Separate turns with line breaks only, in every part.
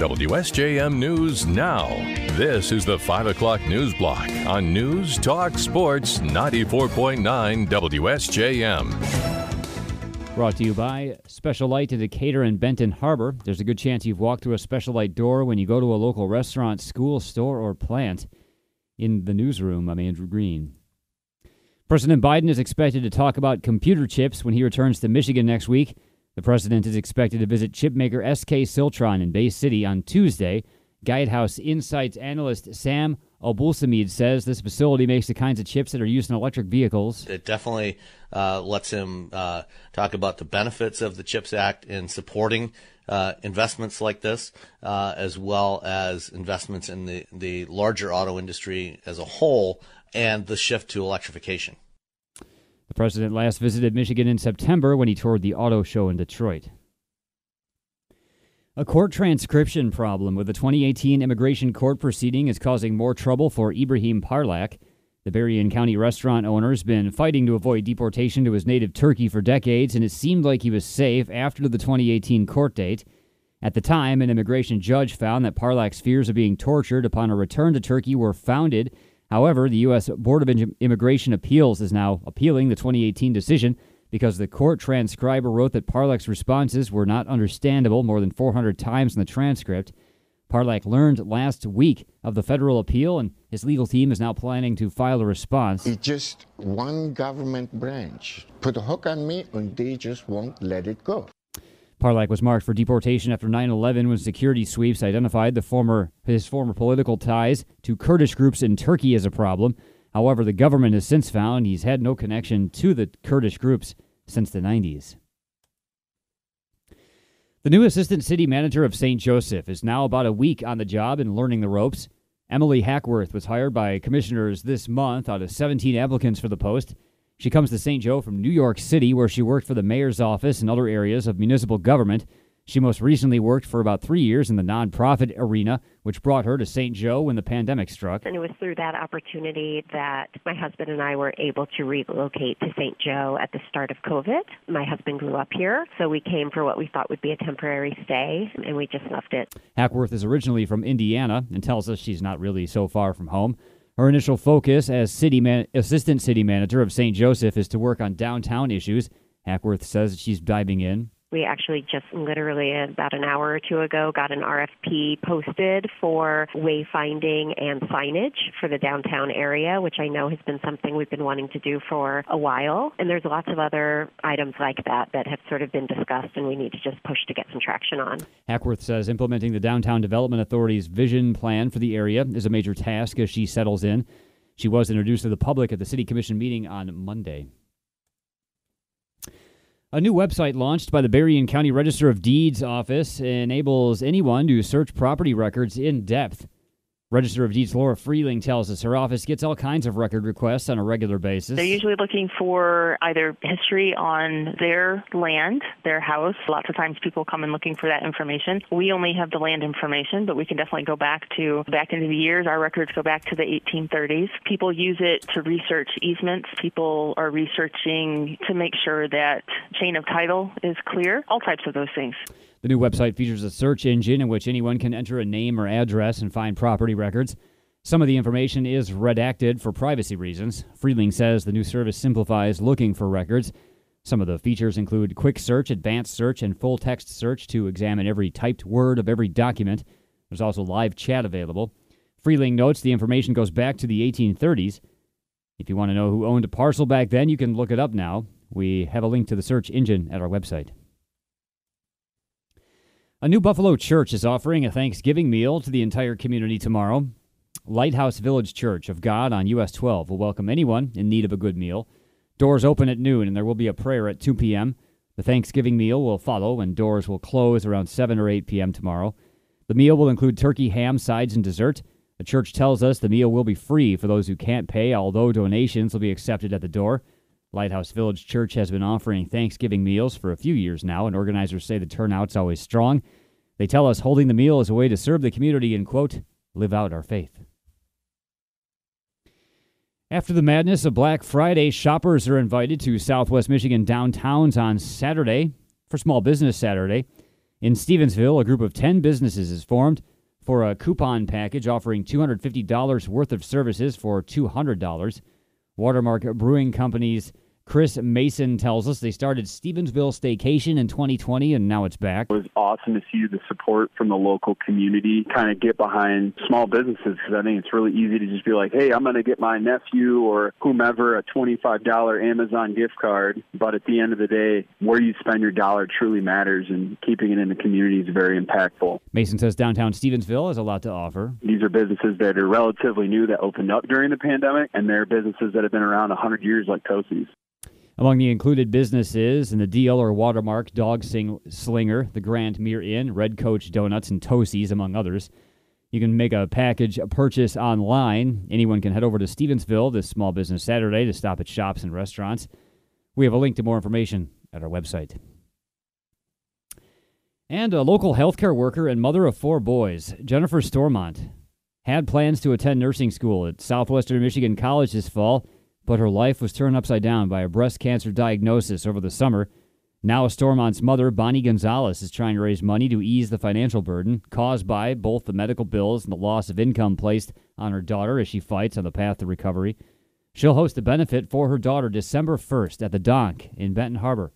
WSJM News Now. This is the 5 o'clock news block on News Talk Sports 94.9 WSJM.
Brought to you by Special-Lite to Decatur and Benton Harbor. There's a good chance you've walked through a Special-Lite door when you go to a local restaurant, school, store, or plant. In the newsroom, I'm Andrew Green. President Biden is expected to talk about computer chips when he returns to Michigan next week. The president is expected to visit chipmaker SK Siltron in Bay City on Tuesday. Guidehouse Insights analyst Sam Abuelsamid says this facility makes the kinds of chips that are used in electric vehicles.
It definitely uh, lets him uh, talk about the benefits of the CHIPS Act in supporting uh, investments like this, uh, as well as investments in the, the larger auto industry as a whole and the shift to electrification.
The president last visited Michigan in September when he toured the auto show in Detroit. A court transcription problem with the 2018 immigration court proceeding is causing more trouble for Ibrahim Parlak. The Berrien County restaurant owner has been fighting to avoid deportation to his native Turkey for decades, and it seemed like he was safe after the 2018 court date. At the time, an immigration judge found that Parlak's fears of being tortured upon a return to Turkey were founded. However, the U.S. Board of Immigration Appeals is now appealing the 2018 decision because the court transcriber wrote that Parlak's responses were not understandable more than 400 times in the transcript. Parlak learned last week of the federal appeal, and his legal team is now planning to file a response.
It's just one government branch put a hook on me, and they just won't let it go.
Parlak was marked for deportation after 9/11 when security sweeps identified the former his former political ties to Kurdish groups in Turkey as a problem. However, the government has since found he's had no connection to the Kurdish groups since the 90s. The new assistant city manager of St. Joseph is now about a week on the job and learning the ropes. Emily Hackworth was hired by commissioners this month out of 17 applicants for the post. She comes to St. Joe from New York City, where she worked for the mayor's office and other areas of municipal government. She most recently worked for about three years in the nonprofit arena, which brought her to St. Joe when the pandemic struck.
And it was through that opportunity that my husband and I were able to relocate to St. Joe at the start of COVID. My husband grew up here, so we came for what we thought would be a temporary stay, and we just loved it.
Hackworth is originally from Indiana and tells us she's not really so far from home. Her initial focus as city man- assistant city manager of St. Joseph is to work on downtown issues. Hackworth says she's diving in
we actually just literally about an hour or two ago got an RFP posted for wayfinding and signage for the downtown area, which I know has been something we've been wanting to do for a while. And there's lots of other items like that that have sort of been discussed and we need to just push to get some traction on.
Hackworth says implementing the Downtown Development Authority's vision plan for the area is a major task as she settles in. She was introduced to the public at the City Commission meeting on Monday. A new website launched by the Berrien County Register of Deeds office enables anyone to search property records in depth. Register of Deeds Laura Freeling tells us her office gets all kinds of record requests on a regular basis.
They're usually looking for either history on their land, their house. Lots of times people come in looking for that information. We only have the land information, but we can definitely go back to back into the years. Our records go back to the 1830s. People use it to research easements. People are researching to make sure that chain of title is clear. All types of those things.
The new website features a search engine in which anyone can enter a name or address and find property records. Some of the information is redacted for privacy reasons. Freeling says the new service simplifies looking for records. Some of the features include quick search, advanced search, and full text search to examine every typed word of every document. There's also live chat available. Freeling notes the information goes back to the 1830s. If you want to know who owned a parcel back then, you can look it up now. We have a link to the search engine at our website. A new Buffalo church is offering a Thanksgiving meal to the entire community tomorrow. Lighthouse Village Church of God on US 12 will welcome anyone in need of a good meal. Doors open at noon and there will be a prayer at 2 p.m. The Thanksgiving meal will follow and doors will close around 7 or 8 p.m. tomorrow. The meal will include turkey, ham, sides, and dessert. The church tells us the meal will be free for those who can't pay, although donations will be accepted at the door. Lighthouse Village Church has been offering Thanksgiving meals for a few years now, and organizers say the turnout's always strong. They tell us holding the meal is a way to serve the community and, quote, live out our faith. After the madness of Black Friday, shoppers are invited to Southwest Michigan downtowns on Saturday for Small Business Saturday. In Stevensville, a group of 10 businesses is formed for a coupon package offering $250 worth of services for $200. Watermark Brewing Company's Chris Mason tells us they started Stevensville Staycation in 2020 and now it's back.
It was awesome to see the support from the local community kind of get behind small businesses because I think it's really easy to just be like, hey, I'm going to get my nephew or whomever a $25 Amazon gift card. But at the end of the day, where you spend your dollar truly matters and keeping it in the community is very impactful.
Mason says downtown Stevensville has a lot to offer.
These are businesses that are relatively new that opened up during the pandemic, and they're businesses that have been around 100 years like Tosi's.
Among the included businesses in the deal are Watermark, Dog Sing- Slinger, the Grand Mere Inn, Red Coach Donuts, and Tosi's, among others. You can make a package purchase online. Anyone can head over to Stevensville this Small Business Saturday to stop at shops and restaurants. We have a link to more information at our website. And a local healthcare worker and mother of four boys, Jennifer Stormont, had plans to attend nursing school at Southwestern Michigan College this fall but her life was turned upside down by a breast cancer diagnosis over the summer. Now, Stormont's mother, Bonnie Gonzalez, is trying to raise money to ease the financial burden caused by both the medical bills and the loss of income placed on her daughter as she fights on the path to recovery. She'll host a benefit for her daughter December 1st at the Donk in Benton Harbor.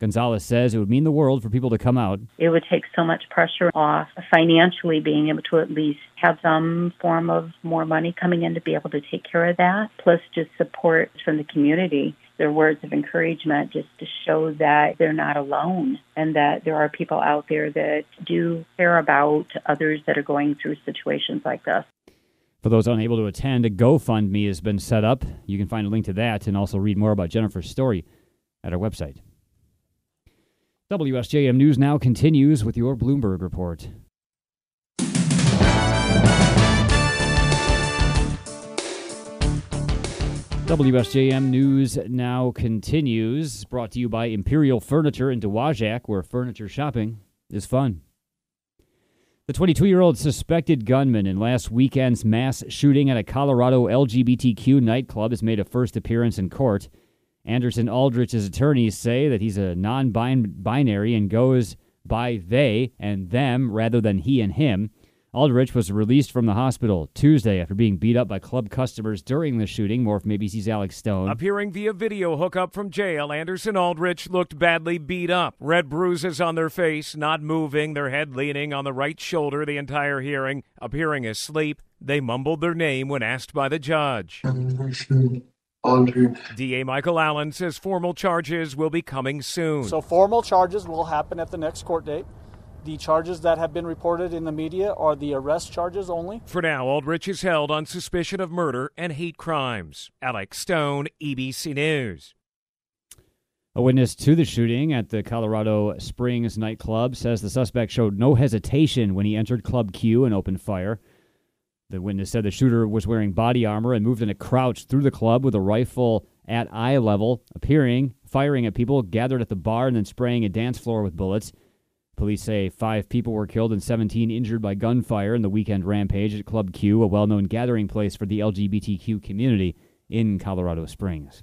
Gonzalez says it would mean the world for people to come out.
It would take so much pressure off financially being able to at least have some form of more money coming in to be able to take care of that, plus just support from the community. Their words of encouragement just to show that they're not alone and that there are people out there that do care about others that are going through situations like this.
For those unable to attend, a GoFundMe has been set up. You can find a link to that and also read more about Jennifer's story at our website. WSJM News now continues with your Bloomberg report. WSJM News now continues, brought to you by Imperial Furniture in Dowagiac, where furniture shopping is fun. The 22 year old suspected gunman in last weekend's mass shooting at a Colorado LGBTQ nightclub has made a first appearance in court. Anderson Aldrich's attorneys say that he's a non binary and goes by they and them rather than he and him. Aldrich was released from the hospital Tuesday after being beat up by club customers during the shooting. More from ABC's Alex Stone.
Appearing via video hookup from jail, Anderson Aldrich looked badly beat up. Red bruises on their face, not moving, their head leaning on the right shoulder the entire hearing. Appearing asleep, they mumbled their name when asked by the judge.
Aldrich.
DA Michael Allen says formal charges will be coming soon.
So, formal charges will happen at the next court date. The charges that have been reported in the media are the arrest charges only.
For now, Aldrich is held on suspicion of murder and hate crimes. Alex Stone, ABC News.
A witness to the shooting at the Colorado Springs nightclub says the suspect showed no hesitation when he entered Club Q and opened fire. The witness said the shooter was wearing body armor and moved in a crouch through the club with a rifle at eye level, appearing, firing at people gathered at the bar, and then spraying a dance floor with bullets. Police say five people were killed and 17 injured by gunfire in the weekend rampage at Club Q, a well known gathering place for the LGBTQ community in Colorado Springs.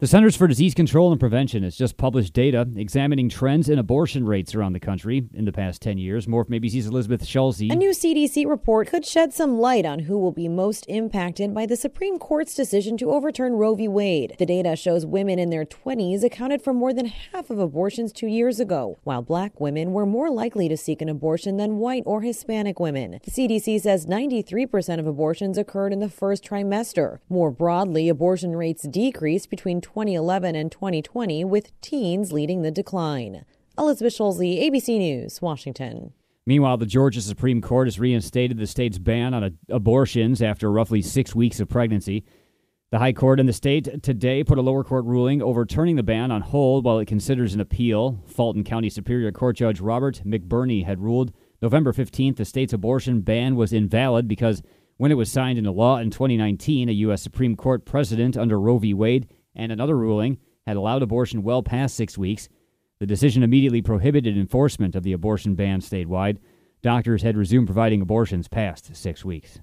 The Centers for Disease Control and Prevention has just published data examining trends in abortion rates around the country in the past 10 years. More from ABC's Elizabeth Schulze.
A new CDC report could shed some light on who will be most impacted by the Supreme Court's decision to overturn Roe v. Wade. The data shows women in their 20s accounted for more than half of abortions two years ago, while black women were more likely to seek an abortion than white or Hispanic women. The CDC says 93% of abortions occurred in the first trimester. More broadly, abortion rates decreased between 2011 and 2020, with teens leading the decline. Elizabeth Schulze, ABC News, Washington.
Meanwhile, the Georgia Supreme Court has reinstated the state's ban on abortions after roughly six weeks of pregnancy. The High Court in the state today put a lower court ruling overturning the ban on hold while it considers an appeal. Fulton County Superior Court Judge Robert McBurney had ruled November 15th the state's abortion ban was invalid because when it was signed into law in 2019, a U.S. Supreme Court precedent under Roe v. Wade and another ruling had allowed abortion well past six weeks. The decision immediately prohibited enforcement of the abortion ban statewide. Doctors had resumed providing abortions past six weeks.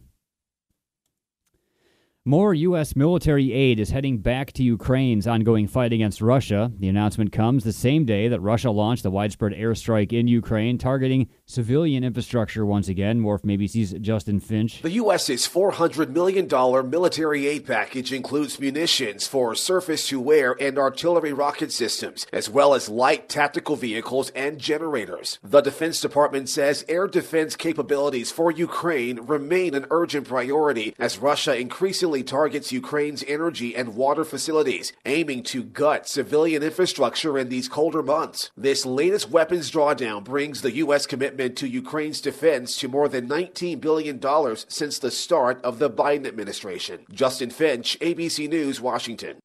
More U.S. military aid is heading back to Ukraine's ongoing fight against Russia. The announcement comes the same day that Russia launched a widespread airstrike in Ukraine, targeting civilian infrastructure once again. More from ABC's Justin Finch.
The U.S.'s $400 million military aid package includes munitions for surface to air and artillery rocket systems, as well as light tactical vehicles and generators. The Defense Department says air defense capabilities for Ukraine remain an urgent priority as Russia increasingly targets Ukraine's energy and water facilities, aiming to gut civilian infrastructure in these colder months. This latest weapons drawdown brings the U.S. commitment to Ukraine's defense to more than $19 billion since the start of the Biden administration. Justin Finch, ABC News, Washington.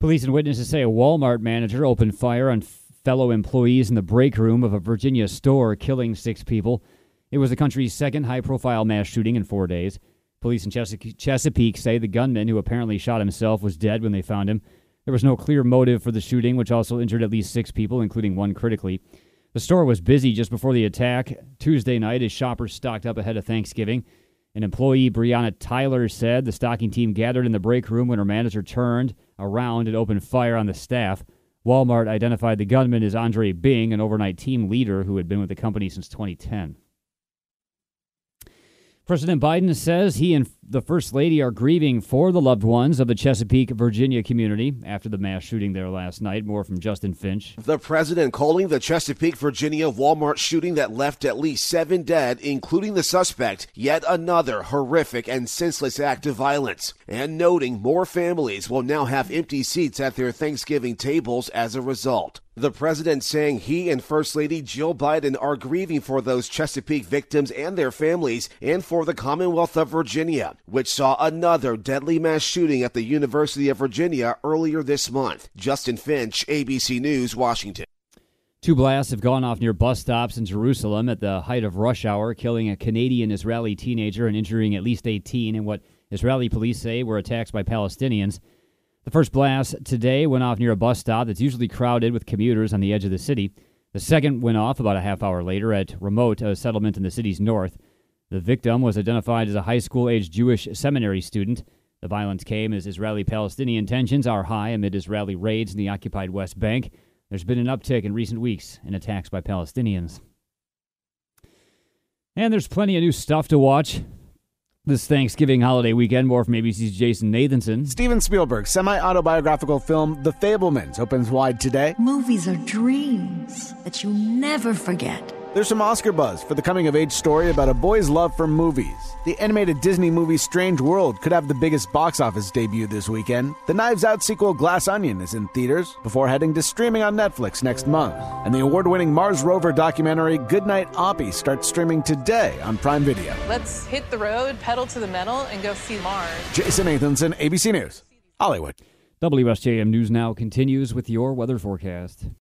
Police and witnesses say a Walmart manager opened fire on fellow employees in the break room of a Virginia store, killing six people. It was the country's second high profile mass shooting in four days. Police in Chesapeake say the gunman, who apparently shot himself, was dead when they found him. There was no clear motive for the shooting, which also injured at least six people, including one critically. The store was busy just before the attack Tuesday night as shoppers stocked up ahead of Thanksgiving. An employee, Brianna Tyler, said the stocking team gathered in the break room when her manager turned around and opened fire on the staff. Walmart identified the gunman as Andre Bing, an overnight team leader who had been with the company since 2010. President Biden says he and the First Lady are grieving for the loved ones of the Chesapeake, Virginia community after the mass shooting there last night. More from Justin Finch.
The president calling the Chesapeake, Virginia Walmart shooting that left at least seven dead, including the suspect, yet another horrific and senseless act of violence. And noting more families will now have empty seats at their Thanksgiving tables as a result. The president saying he and First Lady Jill Biden are grieving for those Chesapeake victims and their families and for the Commonwealth of Virginia, which saw another deadly mass shooting at the University of Virginia earlier this month. Justin Finch, ABC News, Washington.
Two blasts have gone off near bus stops in Jerusalem at the height of rush hour, killing a Canadian Israeli teenager and injuring at least 18 in what Israeli police say were attacks by Palestinians. The first blast today went off near a bus stop that's usually crowded with commuters on the edge of the city. The second went off about a half hour later at Ramot a settlement in the city's north. The victim was identified as a high school age Jewish seminary student. The violence came as Israeli Palestinian tensions are high amid Israeli raids in the occupied West Bank. There's been an uptick in recent weeks in attacks by Palestinians. And there's plenty of new stuff to watch this Thanksgiving holiday weekend. More from ABC's Jason Nathanson.
Steven Spielberg's semi autobiographical film, The Fabelmans, opens wide today.
Movies are dreams that you never forget.
There's some Oscar buzz for the coming of age story about a boy's love for movies. The animated Disney movie Strange World could have the biggest box office debut this weekend. The Knives Out sequel Glass Onion is in theaters before heading to streaming on Netflix next month. And the award winning Mars rover documentary Goodnight Oppy starts streaming today on Prime Video.
Let's hit the road, pedal to the metal, and go see Mars.
Jason Nathanson, ABC News, Hollywood.
WSJM News Now continues with your weather forecast.